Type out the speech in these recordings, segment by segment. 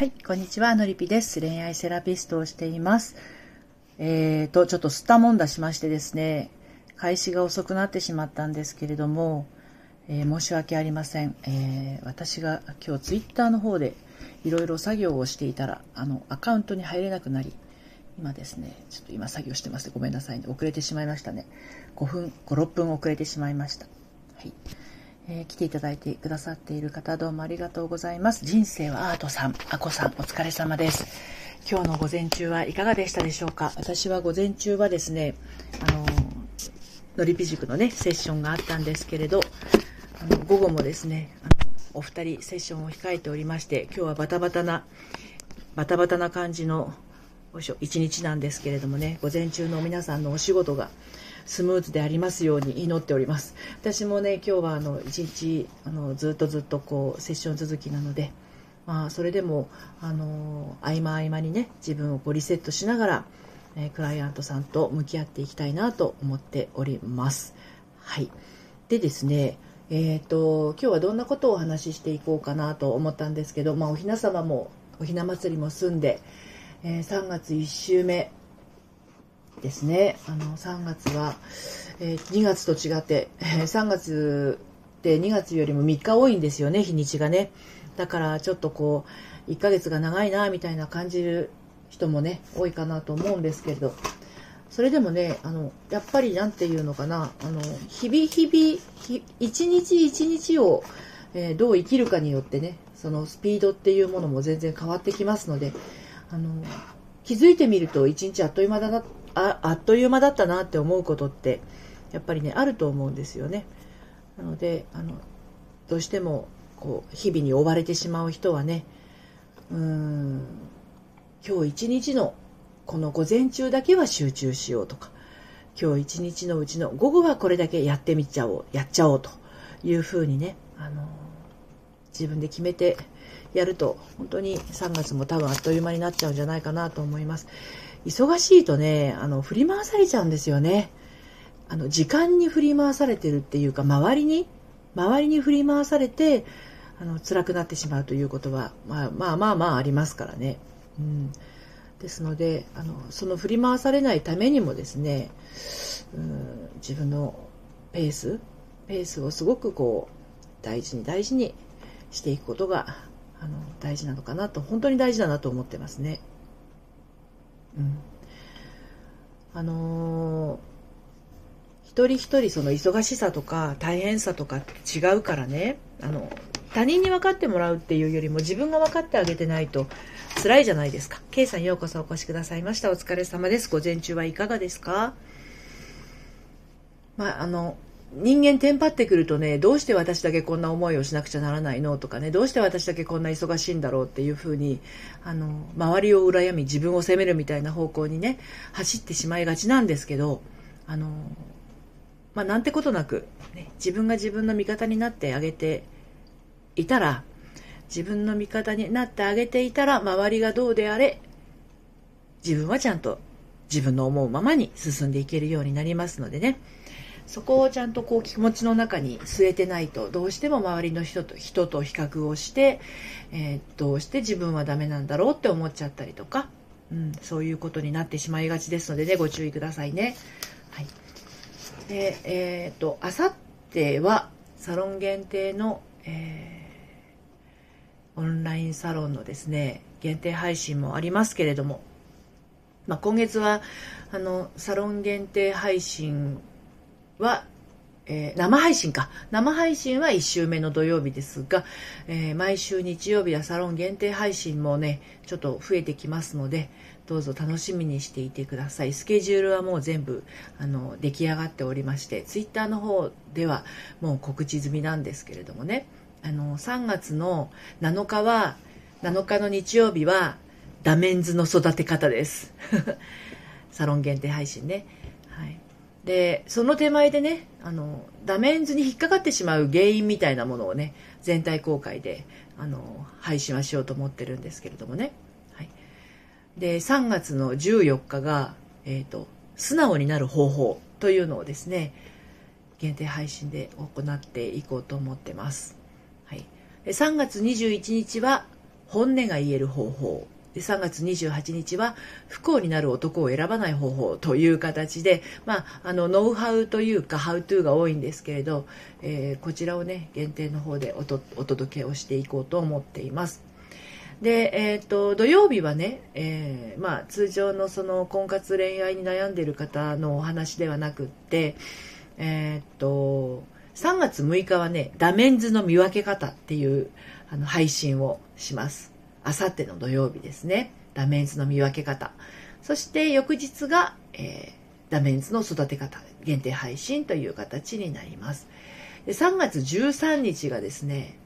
はい、こんにちは、のりぴです。恋愛セラピストをしています。えーと、ちょっと吸ったもんだしましてですね、開始が遅くなってしまったんですけれども、えー、申し訳ありません。えー、私が今日ツイッターの方でいろいろ作業をしていたら、あの、アカウントに入れなくなり、今ですね、ちょっと今作業してますごめんなさいね。遅れてしまいましたね。5分、5、6分遅れてしまいました。はい。えー、来ていただいてくださっている方どうもありがとうございます。人生はアートさん、あこさん、お疲れ様です。今日の午前中はいかがでしたでしょうか？私は午前中はですね、あの、のりぴ塾のね、セッションがあったんですけれど、あの午後もですね、あのお二人セッションを控えておりまして、今日はバタバタな、バタバタな感じの、一日なんですけれどもね、午前中の皆さんのお仕事が、スムーズでありますように祈っております。私もね今日はあの一日あのずっとずっとこうセッション続きなので、まあ、それでもあの合間合間にね自分をこうリセットしながら、え、クライアントさんと向き合っていきたいなと思っております。はい。でですねえーと、今日はどんなことをお話ししていこうかなと思ったんですけど、まあ、おひな様もおひな祭りも済んで、えー、3月1週目ですね。あの、3月は、えー、2月と違って、え、3月って2月よりも3日多いんですよね、日にちがね。だからちょっとこう、1ヶ月が長いな、みたいな感じる人もね、多いかなと思うんですけれど、それでもね、あの、やっぱりなんていうのかな、あの、日々日々、一日一日を、えー、どう生きるかによってね、そのスピードっていうものも全然変わってきますので、あの、気づいてみると一日あっという間だなっああっという間だったなって思うことってやっぱりねあると思うんですよね。なのであのどうしてもこう日々に追われてしまう人はねうん今日一日のこの午前中だけは集中しようとか今日一日のうちの午後はこれだけやってみちゃおうやっちゃおうというふうにねあの自分で決めてやると本当に3月も多分あっという間になっちゃうんじゃないかなと思います。忙しいとね、あの、振り回されちゃうんですよね。あの、時間に振り回されてるっていうか、周りに、周りに振り回されて、あの、辛くなってしまうということは、まあまあまあまあありますからね。うん。ですので、あの、その振り回されないためにもですね、うん、自分のペース、ペースをすごくこう、大事に大事にしていくことが、あの、大事なのかなと、本当に大事だなと思ってますね。うん、あのー、一人一人その忙しさとか大変さとか違うからねあの他人に分かってもらうっていうよりも自分が分かってあげてないと辛いじゃないですか。K さんようこそお越しくださいました。お疲れ様です。午前中はいかがですか？まあ、あの、人間テンパってくるとね、どうして私だけこんな思いをしなくちゃならないのとかね、どうして私だけこんな忙しいんだろうっていうふうに、あの、周りを羨み自分を責めるみたいな方向にね、走ってしまいがちなんですけど、あの、まあ、なんてことなく、ね、自分が自分の味方になってあげていたら、自分の味方になってあげていたら、周りがどうであれ、自分はちゃんと自分の思うままに進んでいけるようになりますのでね、そこをちゃんとこう気持ちの中に据えてないとどうしても周りの人と人と比較をして、えー、どうして自分はダメなんだろうって思っちゃったりとか、うん、そういうことになってしまいがちですのでねご注意くださいね。はい、でえっ、とあさってはサロン限定の、えー、オンラインサロンのですね限定配信もありますけれども、まあ、今月はあのサロン限定配信は、えー、生配信か。生配信は1週目の土曜日ですが、えー、毎週日曜日はサロン限定配信もね、ちょっと増えてきますので、どうぞ楽しみにしていてください。スケジュールはもう全部、あの、出来上がっておりまして、ツイッターの方ではもう告知済みなんですけれどもね、あの、3月の7日は、7日の日曜日は、ダメンズの育て方です。サロン限定配信ね。はい。でその手前でねあのダメンズに引っかかってしまう原因みたいなものをね全体公開であの配信はしようと思ってるんですけれどもね、はい、で3月の14日が、えーと、素直になる方法というのをですね限定配信で行っていこうと思ってます、はい、で3月21日は本音が言える方法。で3月28日は不幸になる男を選ばない方法という形で、まあ、あのノウハウというかハウトゥーが多いんですけれど、えー、こちらをね限定の方でお届けをしていこうと思っています。で、え、ー、と、土曜日はね、えー、まあ、通常のその婚活恋愛に悩んでいる方のお話ではなくって、えっ、ー、と、3月6日はね、ダメンズの見分け方っていうあの配信をします。あさっての土曜日ですね。ダメンズの見分け方。そして翌日が、えー、ダメンズの育て方、限定配信という形になります。で3月13日がですね、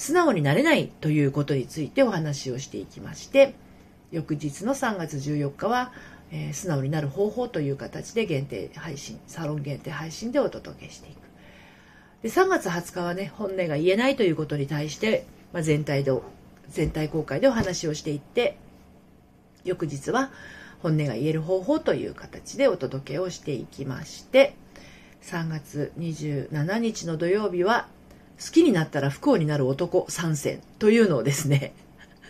素直になれないということについてお話をしていきまして翌日の3月14日は、えー、素直になる方法という形で限定配信サロン限定配信でお届けしていくで3月20日はね本音が言えないということに対して、まあ、全体で全体公開でお話をしていって翌日は本音が言える方法という形でお届けをしていきまして3月27日の土曜日は好きになったら不幸になる男参戦というのをですね、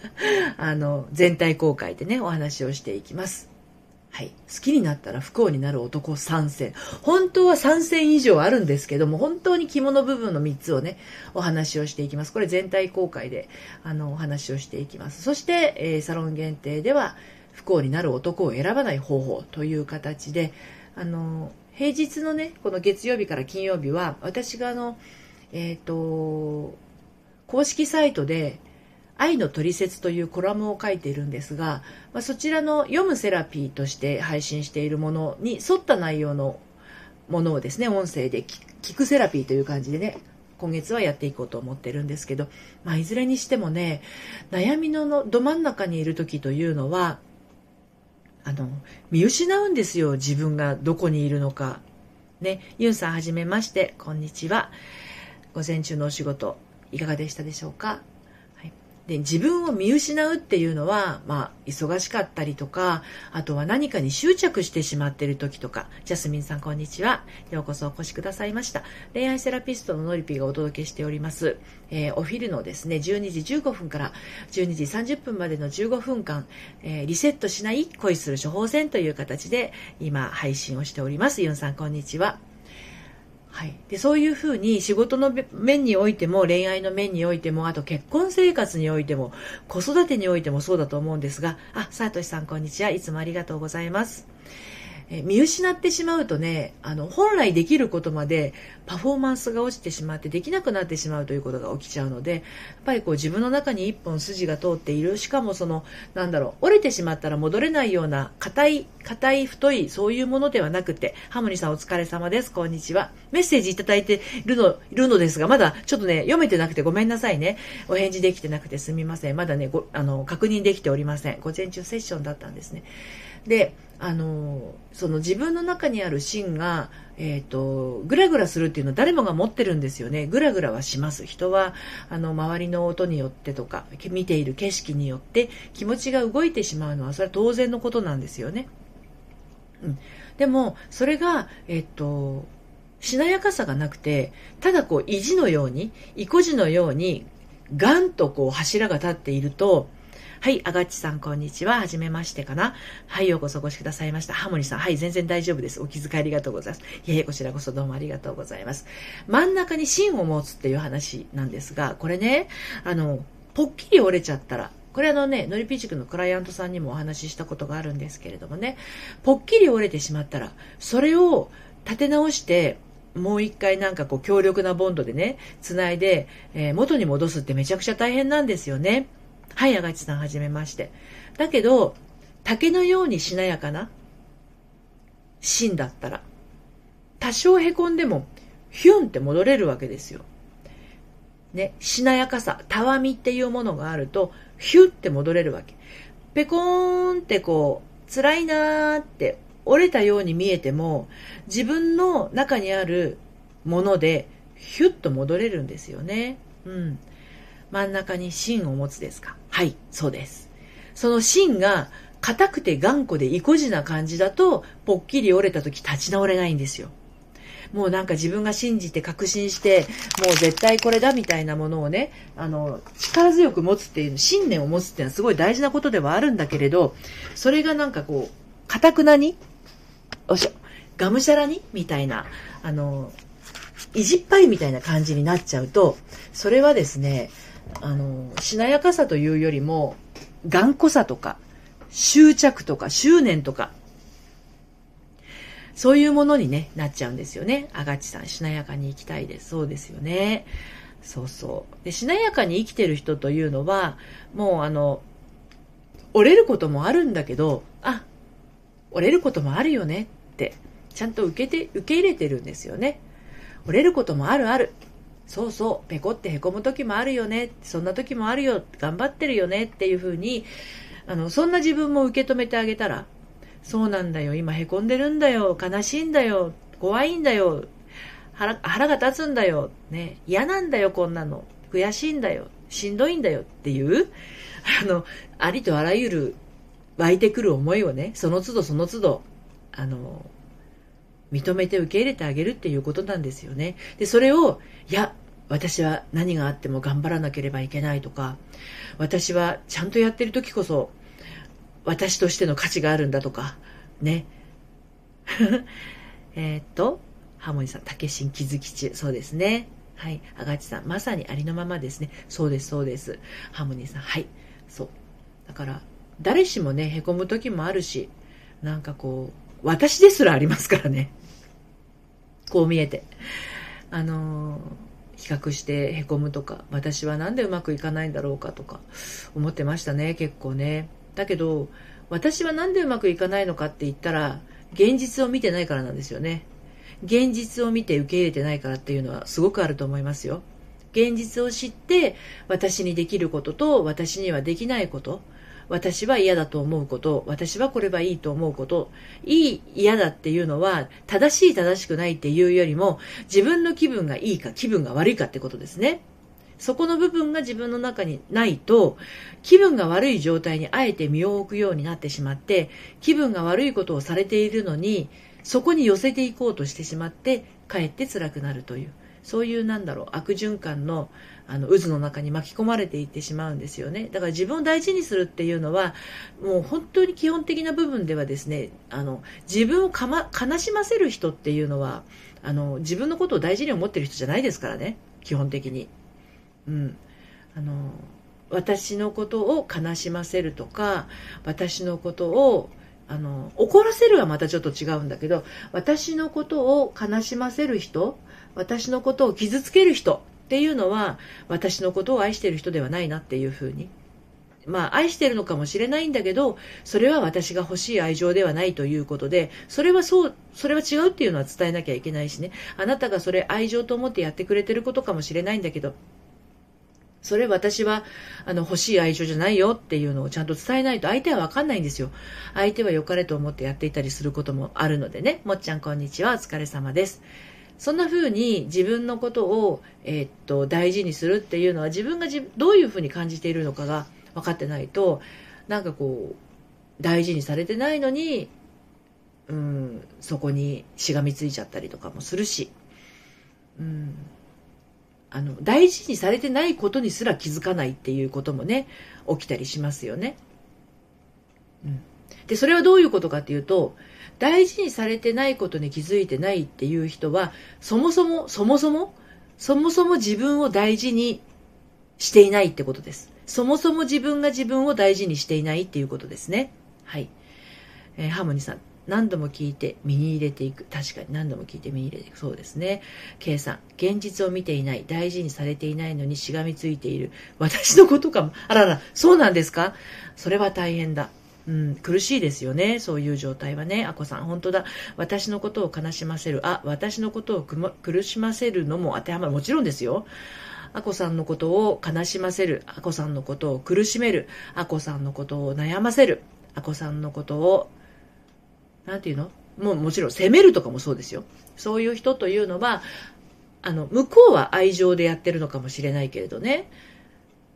あの、全体公開でね、お話をしていきます。はい。好きになったら不幸になる男参戦。本当は3戦以上あるんですけども、本当に肝の部分の3つをね、お話をしていきます。これ全体公開で、あの、お話をしていきます。そして、えー、サロン限定では、不幸になる男を選ばない方法という形で、あの、平日のね、この月曜日から金曜日は、私があの、えっ、ー、と、公式サイトで、愛のトリセツというコラムを書いているんですが、まあ、そちらの読むセラピーとして配信しているものに沿った内容のものをですね、音声で聞くセラピーという感じでね、今月はやっていこうと思ってるんですけど、まあ、いずれにしてもね、悩みのど真ん中にいる時というのは、あの、見失うんですよ、自分がどこにいるのか。ね、ユンさんはじめまして、こんにちは。午前中のお仕事いかがでしたでしょうか、で自分を見失うっていうのは、まあ、忙しかったりとかあとは何かに執着してしまっている時とか。ジャスミンさんこんにちは。ようこそお越しくださいました。恋愛セラピストのノリピーがお届けしております、えー、お昼のですね12時15分から12時30分までの15分間、えー、リセットしない恋する処方箋という形で今配信をしております。ユンさんこんにちは。はい、でそういうふうに仕事の面においても恋愛の面においてもあと結婚生活においても子育てにおいてもそうだと思うんですがあさとしさんこんにちはいつもありがとうございます。え見失ってしまうとねあの本来できることまでパフォーマンスが落ちてしまってできなくなってしまうということが起きちゃうのでやっぱりこう自分の中に一本筋が通っている。しかもそのなんだろう折れてしまったら戻れないような硬い硬い太いそういうものではなくてハモニさんお疲れ様です。こんにちは。メッセージいただいているのいるのですがまだちょっとね読めてなくてごめんなさいね。お返事できてなくてすみません。まだねごあの確認できておりません。午前中セッションだったんですね。であのその自分の中にある芯が、えーと、グラグラするっていうのは誰もが持ってるんですよね。グラグラはします。人はあの周りの音によってとか見ている景色によって気持ちが動いてしまうのはそれは当然のことなんですよね、うん、でもそれがえっ、ー、としなやかさがなくてただこう意地のように意固地のようにガンとこう柱が立っているとはい、あがっちさん、こんにちは。はじめましてかな。はい、ようこそお越しくださいました。ハモニさん、はい、全然大丈夫です。お気遣いありがとうございます。いえいえ、こちらこそどうもありがとうございます。真ん中に芯を持つっていう話なんですが、これね、あの、ぽっきり折れちゃったら、これあのね、ノリピーチクのクライアントさんにもお話ししたことがあるんですけれどもね、ぽっきり折れてしまったら、それを立て直して、もう一回なんかこう強力なボンドでね、つないで、えー、元に戻すってめちゃくちゃ大変なんですよね。はい、あがちさん、はじめまして。だけど、竹のようにしなやかな芯だったら、多少へこんでも、ヒュンって戻れるわけですよ。ね、しなやかさ、たわみっていうものがあると、ヒュッて戻れるわけ。ペコーンってこう、辛いなーって折れたように見えても、自分の中にあるもので、ヒュッと戻れるんですよね。うん。真ん中に芯を持つですかはい、そうです。その芯が硬くて頑固で意固地な感じだと、ぽっきり折れた時立ち直れないんですよ。もうなんか自分が信じて確信して、もう絶対これだみたいなものをね、あの、力強く持つっていう、信念を持つっていうのはすごい大事なことではあるんだけれど、それがなんかこう、かたくなに、おしょ、がむしゃらにみたいな、あの、意地っぱいみたいな感じになっちゃうと、それはですね、あの、しなやかさというよりも、頑固さとか、執着とか、執念とか、そういうものにね、なっちゃうんですよね。あがちさん、しなやかに生きたいです。そうですよね。そうそう。で、しなやかに生きてる人というのは、もうあの、折れることもあるんだけど、あ、折れることもあるよねって、ちゃんと受けて、受け入れてるんですよね。折れることもあるある。そうそう、ペコって凹む時もあるよね。そんな時もあるよ。頑張ってるよねっていうふうに、あの、そんな自分も受け止めてあげたら、そうなんだよ。今凹んでるんだよ。悲しいんだよ。怖いんだよ。腹腹が立つんだよ。ね。嫌なんだよ、こんなの。悔しいんだよ。しんどいんだよっていう、あの、ありとあらゆる湧いてくる思いをね、その都度その都度、あの、認めて受け入れてあげるっていうことなんですよね。で、それを、いや、私は何があっても頑張らなければいけないとか、私はちゃんとやってる時こそ、私としての価値があるんだとか、ね。えっと、ハーモニーさん、竹新気づき中。そうですね。はい。あがちさん、まさにありのままですね。そうです、そうです。ハーモニーさん、はい。そう。だから、誰しもね、へこむ時もあるし、なんかこう、私ですらありますからね。こう見えて。あのー、比較してへこむとか、私はなんでうまくいかないんだろうかとか、思ってましたね、結構ね。だけど、私はなんでうまくいかないのかって言ったら、現実を見てないからなんですよね。現実を見て受け入れてないからっていうのはすごくあると思いますよ。現実を知って、私にできることと私にはできないこと、私は嫌だと思うこと、私はこれはいいと思うこと、いい、嫌だっていうのは、正しい正しくないっていうよりも、自分の気分がいいか気分が悪いかってことですね。そこの部分が自分の中にないと、気分が悪い状態にあえて身を置くようになってしまって、気分が悪いことをされているのに、そこに寄せていこうとしてしまって、かえって辛くなるという、そういうなんだろう、悪循環のあの渦の中に巻き込まれていってしまうんですよね。だから自分を大事にするっていうのはもう本当に基本的な部分ではですねあの自分をか、ま、悲しませる人っていうのはあの自分のことを大事に思ってる人じゃないですからね。基本的に。うん、あの私のことを悲しませるとか私のことをあの怒らせるはまたちょっと違うんだけど私のことを悲しませる人私のことを傷つける人っていうのは私のことを愛してる人ではないなっていうふうにまあ愛してるのかもしれないんだけどそれは私が欲しい愛情ではないということでそれはそうそれは違うっていうのは伝えなきゃいけないしねあなたがそれ愛情と思ってやってくれてることかもしれないんだけどそれ私はあの欲しい愛情じゃないよっていうのをちゃんと伝えないと相手はわかんないんですよ。相手は良かれと思ってやっていたりすることもあるのでね。もっちゃんこんにちは。お疲れ様です。そんな風に自分のことを、えー、っと大事にするっていうのは自分がどういう風に感じているのかが分かってないとなんかこう大事にされてないのに、うん、そこにしがみついちゃったりとかもするし、うん、あの大事にされてないことにすら気づかないっていうこともね起きたりしますよね。うん、でそれはどういうことかっていうと大事にされてないことに気づいてないっていう人は、そもそも、そもそも、そもそも自分を大事にしていないってことです。そもそも自分が自分を大事にしていないっていうことですね。はい。えー、ハーモニーさん、何度も聞いて身に入れていく。確かに何度も聞いて身に入れていく。そうですね。K さん、現実を見ていない。大事にされていないのにしがみついている。私のことかも。あらら、そうなんですか？それは大変だ。うん、苦しいですよね。そういう状態はね。あこさん、本当だ。私のことを悲しませる。あ、私のことを苦しませるのも当てはまる。もちろんですよ。あこさんのことを悲しませる。あこさんのことを苦しめる。あこさんのことを悩ませる。あこさんのことを、なんていうの？もうもちろん責めるとかもそうですよ。そういう人というのは、あの、向こうは愛情でやってるのかもしれないけれどね。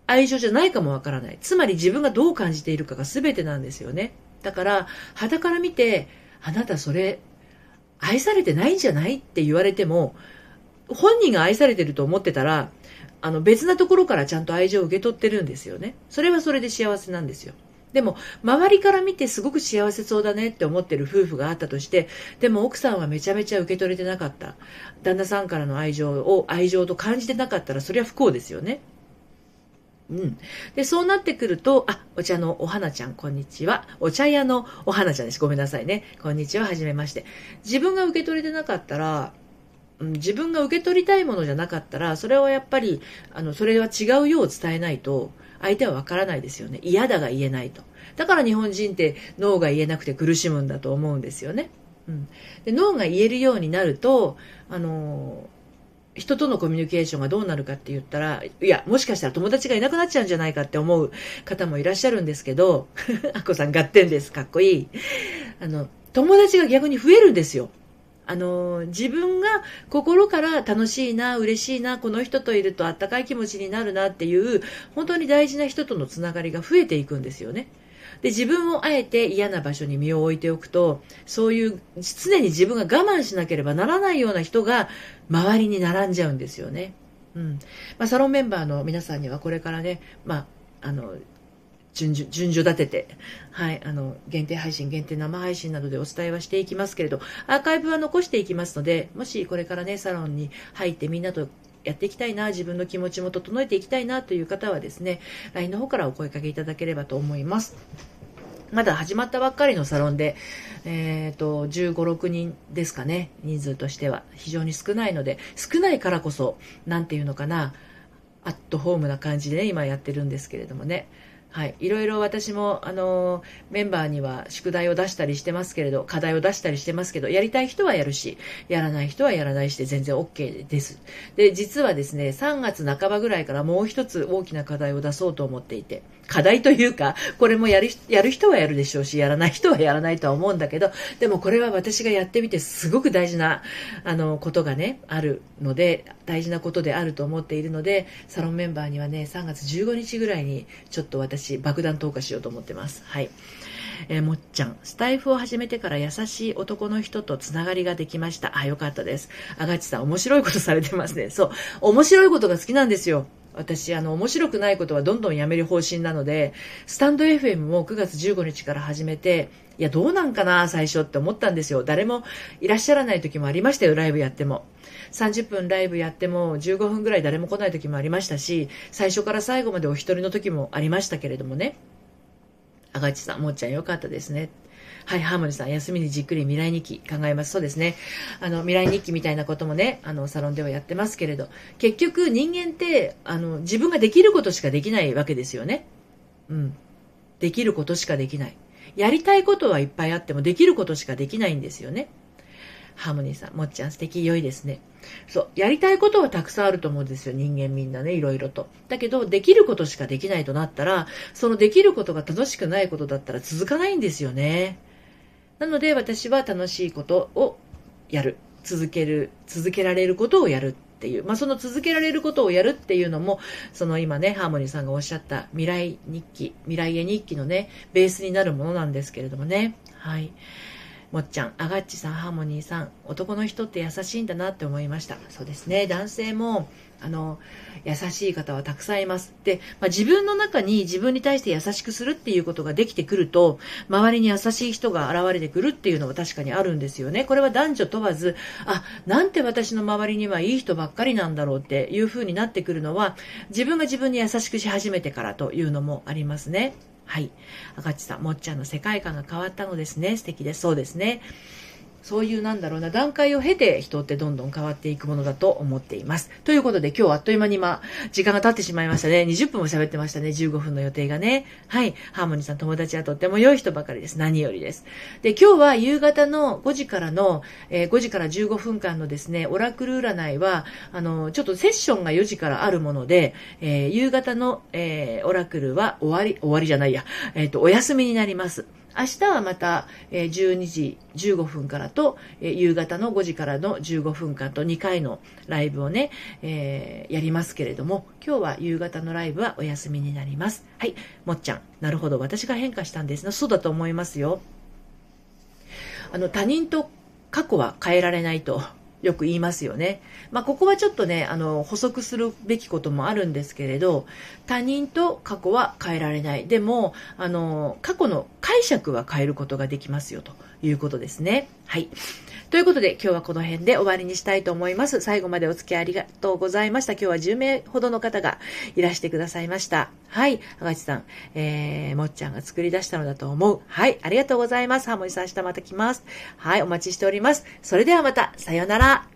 愛情じゃないかもわからない。つまり自分がどう感じているかが全てなんですよね。だから、肌から見て、あなたそれ、愛されてないんじゃないって言われても、本人が愛されてると思ってたら、あの別なところからちゃんと愛情を受け取ってるんですよね。それはそれで幸せなんですよ。でも、周りから見てすごく幸せそうだねって思ってる夫婦があったとして、でも奥さんはめちゃめちゃ受け取れてなかった。旦那さんからの愛情を愛情と感じてなかったら、それは不幸ですよね。うん。で、そうなってくると、あ、お茶のお花ちゃん、こんにちは。お茶屋のお花ちゃんです。ごめんなさいね。こんにちは、はじめまして。自分が受け取れてなかったら、うん自分が受け取りたいものじゃなかったら、それはやっぱり、あの、それは違うよう伝えないと、相手はわからないですよね。嫌だが言えないと。だから日本人って脳が言えなくて苦しむんだと思うんですよね。うん、で脳が言えるようになると、あの人とのコミュニケーションがどうなるかって言ったら、いや、もしかしたら友達がいなくなっちゃうんじゃないかって思う方もいらっしゃるんですけど、あこさん合点です。かっこいい。あの、友達が逆に増えるんですよ。あの、自分が心から楽しいな、嬉しいな、この人といるとあったかい気持ちになるなっていう、本当に大事な人とのつながりが増えていくんですよね。で、自分をあえて嫌な場所に身を置いておくと、そういう常に自分が我慢しなければならないような人が周りに並んじゃうんですよね。うん。まあ、サロンメンバーの皆さんにはこれからね、まあ、あの、順序順序立てて、はい、あの、限定配信、限定生配信などでお伝えはしていきますけれど、アーカイブは残していきますので、もしこれからね、サロンに入ってみんなとやっていきたいな、自分の気持ちも整えていきたいなという方はですね、LINE の方からお声かけいただければと思います。まだ始まったばっかりのサロンで、えっ、ー、と、15、6人ですかね、人数としては。非常に少ないので、少ないからこそ、なんていうのかな、アットホームな感じでね、今やってるんですけれどもね。はい、いろいろ私も、あのメンバーには宿題を出したりしてますけれど、課題を出したりしてますけど、やりたい人はやるし、やらない人はやらないしで全然 OK です。で、実はですね、3月半ばぐらいからもう一つ大きな課題を出そうと思っていて、課題というか、これもやるやる人はやるでしょうし、やらない人はやらないとは思うんだけど、でもこれは私がやってみてすごく大事な、あの、ことがね、あるので、大事なことであると思っているので、サロンメンバーにはね、3月15日ぐらいに、ちょっと私、爆弾投下しようと思ってます。はい。えー、もっちゃん、スタイフを始めてから優しい男の人とつながりができました。あ、よかったです。あがちさん、面白いことされてますね。そう。面白いことが好きなんですよ。私、あの、面白くないことはどんどんやめる方針なので、スタンド FM も9月15日から始めて、いや、どうなんかな、最初って思ったんですよ。誰もいらっしゃらない時もありましたよ、ライブやっても。30分ライブやっても15分ぐらい誰も来ない時もありましたし、最初から最後までお一人の時もありましたけれどもね。あがちさん、もっちゃんよかったですね。はい、ハーモニーさん、休みにじっくり未来日記考えます。そうですね。あの、未来日記みたいなこともね、あの、サロンではやってますけれど、結局人間って、あの、自分ができることしかできないわけですよね。うん。できることしかできない。やりたいことはいっぱいあっても、できることしかできないんですよね。ハーモニーさん、もっちゃん素敵、良いですね。そう、やりたいことはたくさんあると思うんですよ、人間みんなね、いろいろと。だけど、できることしかできないとなったら、そのできることが楽しくないことだったら続かないんですよね。なので、私は楽しいことをやる。続ける、続けられることをやるっていう。まあ、その続けられることをやるっていうのも、その今ね、ハーモニーさんがおっしゃった未来日記、未来へ日記のね、ベースになるものなんですけれどもね。はい。もっちゃん、あがっちさん、ハーモニーさん、男の人って優しいんだなって思いました。そうですね、男性も、あの、優しい方はたくさんいます。で、まあ、自分の中に自分に対して優しくするっていうことができてくると、周りに優しい人が現れてくるっていうのは確かにあるんですよね。これは男女問わず、あ、なんて私の周りにはいい人ばっかりなんだろうっていう風になってくるのは、自分が自分に優しくし始めてからというのもありますね。はい。赤地さん、もっちゃんの世界観が変わったのですね。素敵です。そうですね。そういうなんだろうな、段階を経て人ってどんどん変わっていくものだと思っています。ということで今日あっという間に今、時間が経ってしまいましたね。20分も喋ってましたね。15分の予定がね。はい。ハーモニーさん友達はとっても良い人ばかりです。何よりです。で、今日は夕方の5時からの、えー、5時から15分間のですね、オラクル占いは、あの、ちょっとセッションが4時からあるもので、えー、夕方の、えー、オラクルは終わり、終わりじゃないや、えっ、と、お休みになります。明日はまた、え12時15分からと、え夕方の5時からの15分間と2回のライブをね、えー、やりますけれども、今日は夕方のライブはお休みになります。はい、もっちゃん。なるほど、私が変化したんですね。そうだと思いますよ。あの、他人と過去は変えられないとよく言いますよね。まあ、ここはちょっとね、あの、補足するべきこともあるんですけれど、他人と過去は変えられない。でも、あの、過去の解釈は変えることができますよということですね。はい。ということで、今日はこの辺で終わりにしたいと思います。最後までお付き合いありがとうございました。今日は10名ほどの方がいらしてくださいました。はい。あがちさん、えー、もっちゃんが作り出したのだと思う。はい。ありがとうございます。ハモリさん、明日また来ます。はい。お待ちしております。それではまた、さようなら。